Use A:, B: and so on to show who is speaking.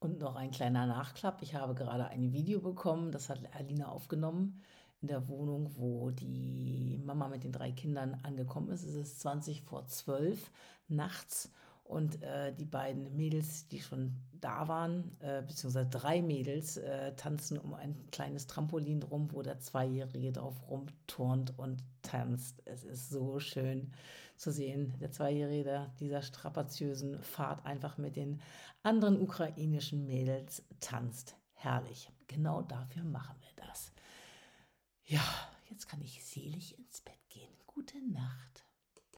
A: Und noch ein kleiner Nachklapp. Ich habe gerade ein Video bekommen, das hat Alina aufgenommen in der Wohnung, wo die Mama mit den drei Kindern angekommen ist. Es ist 20 vor 12 nachts und äh, die beiden Mädels, die schon da waren, äh, beziehungsweise drei Mädels, äh, tanzen um ein kleines Trampolin rum, wo der Zweijährige drauf rumturnt und tanzt. Es ist so schön zu sehen. Der Zweijährige dieser strapaziösen Fahrt einfach mit den anderen ukrainischen Mädels tanzt. Herrlich. Genau dafür machen wir das. Ja, jetzt kann ich selig ins Bett gehen. Gute Nacht.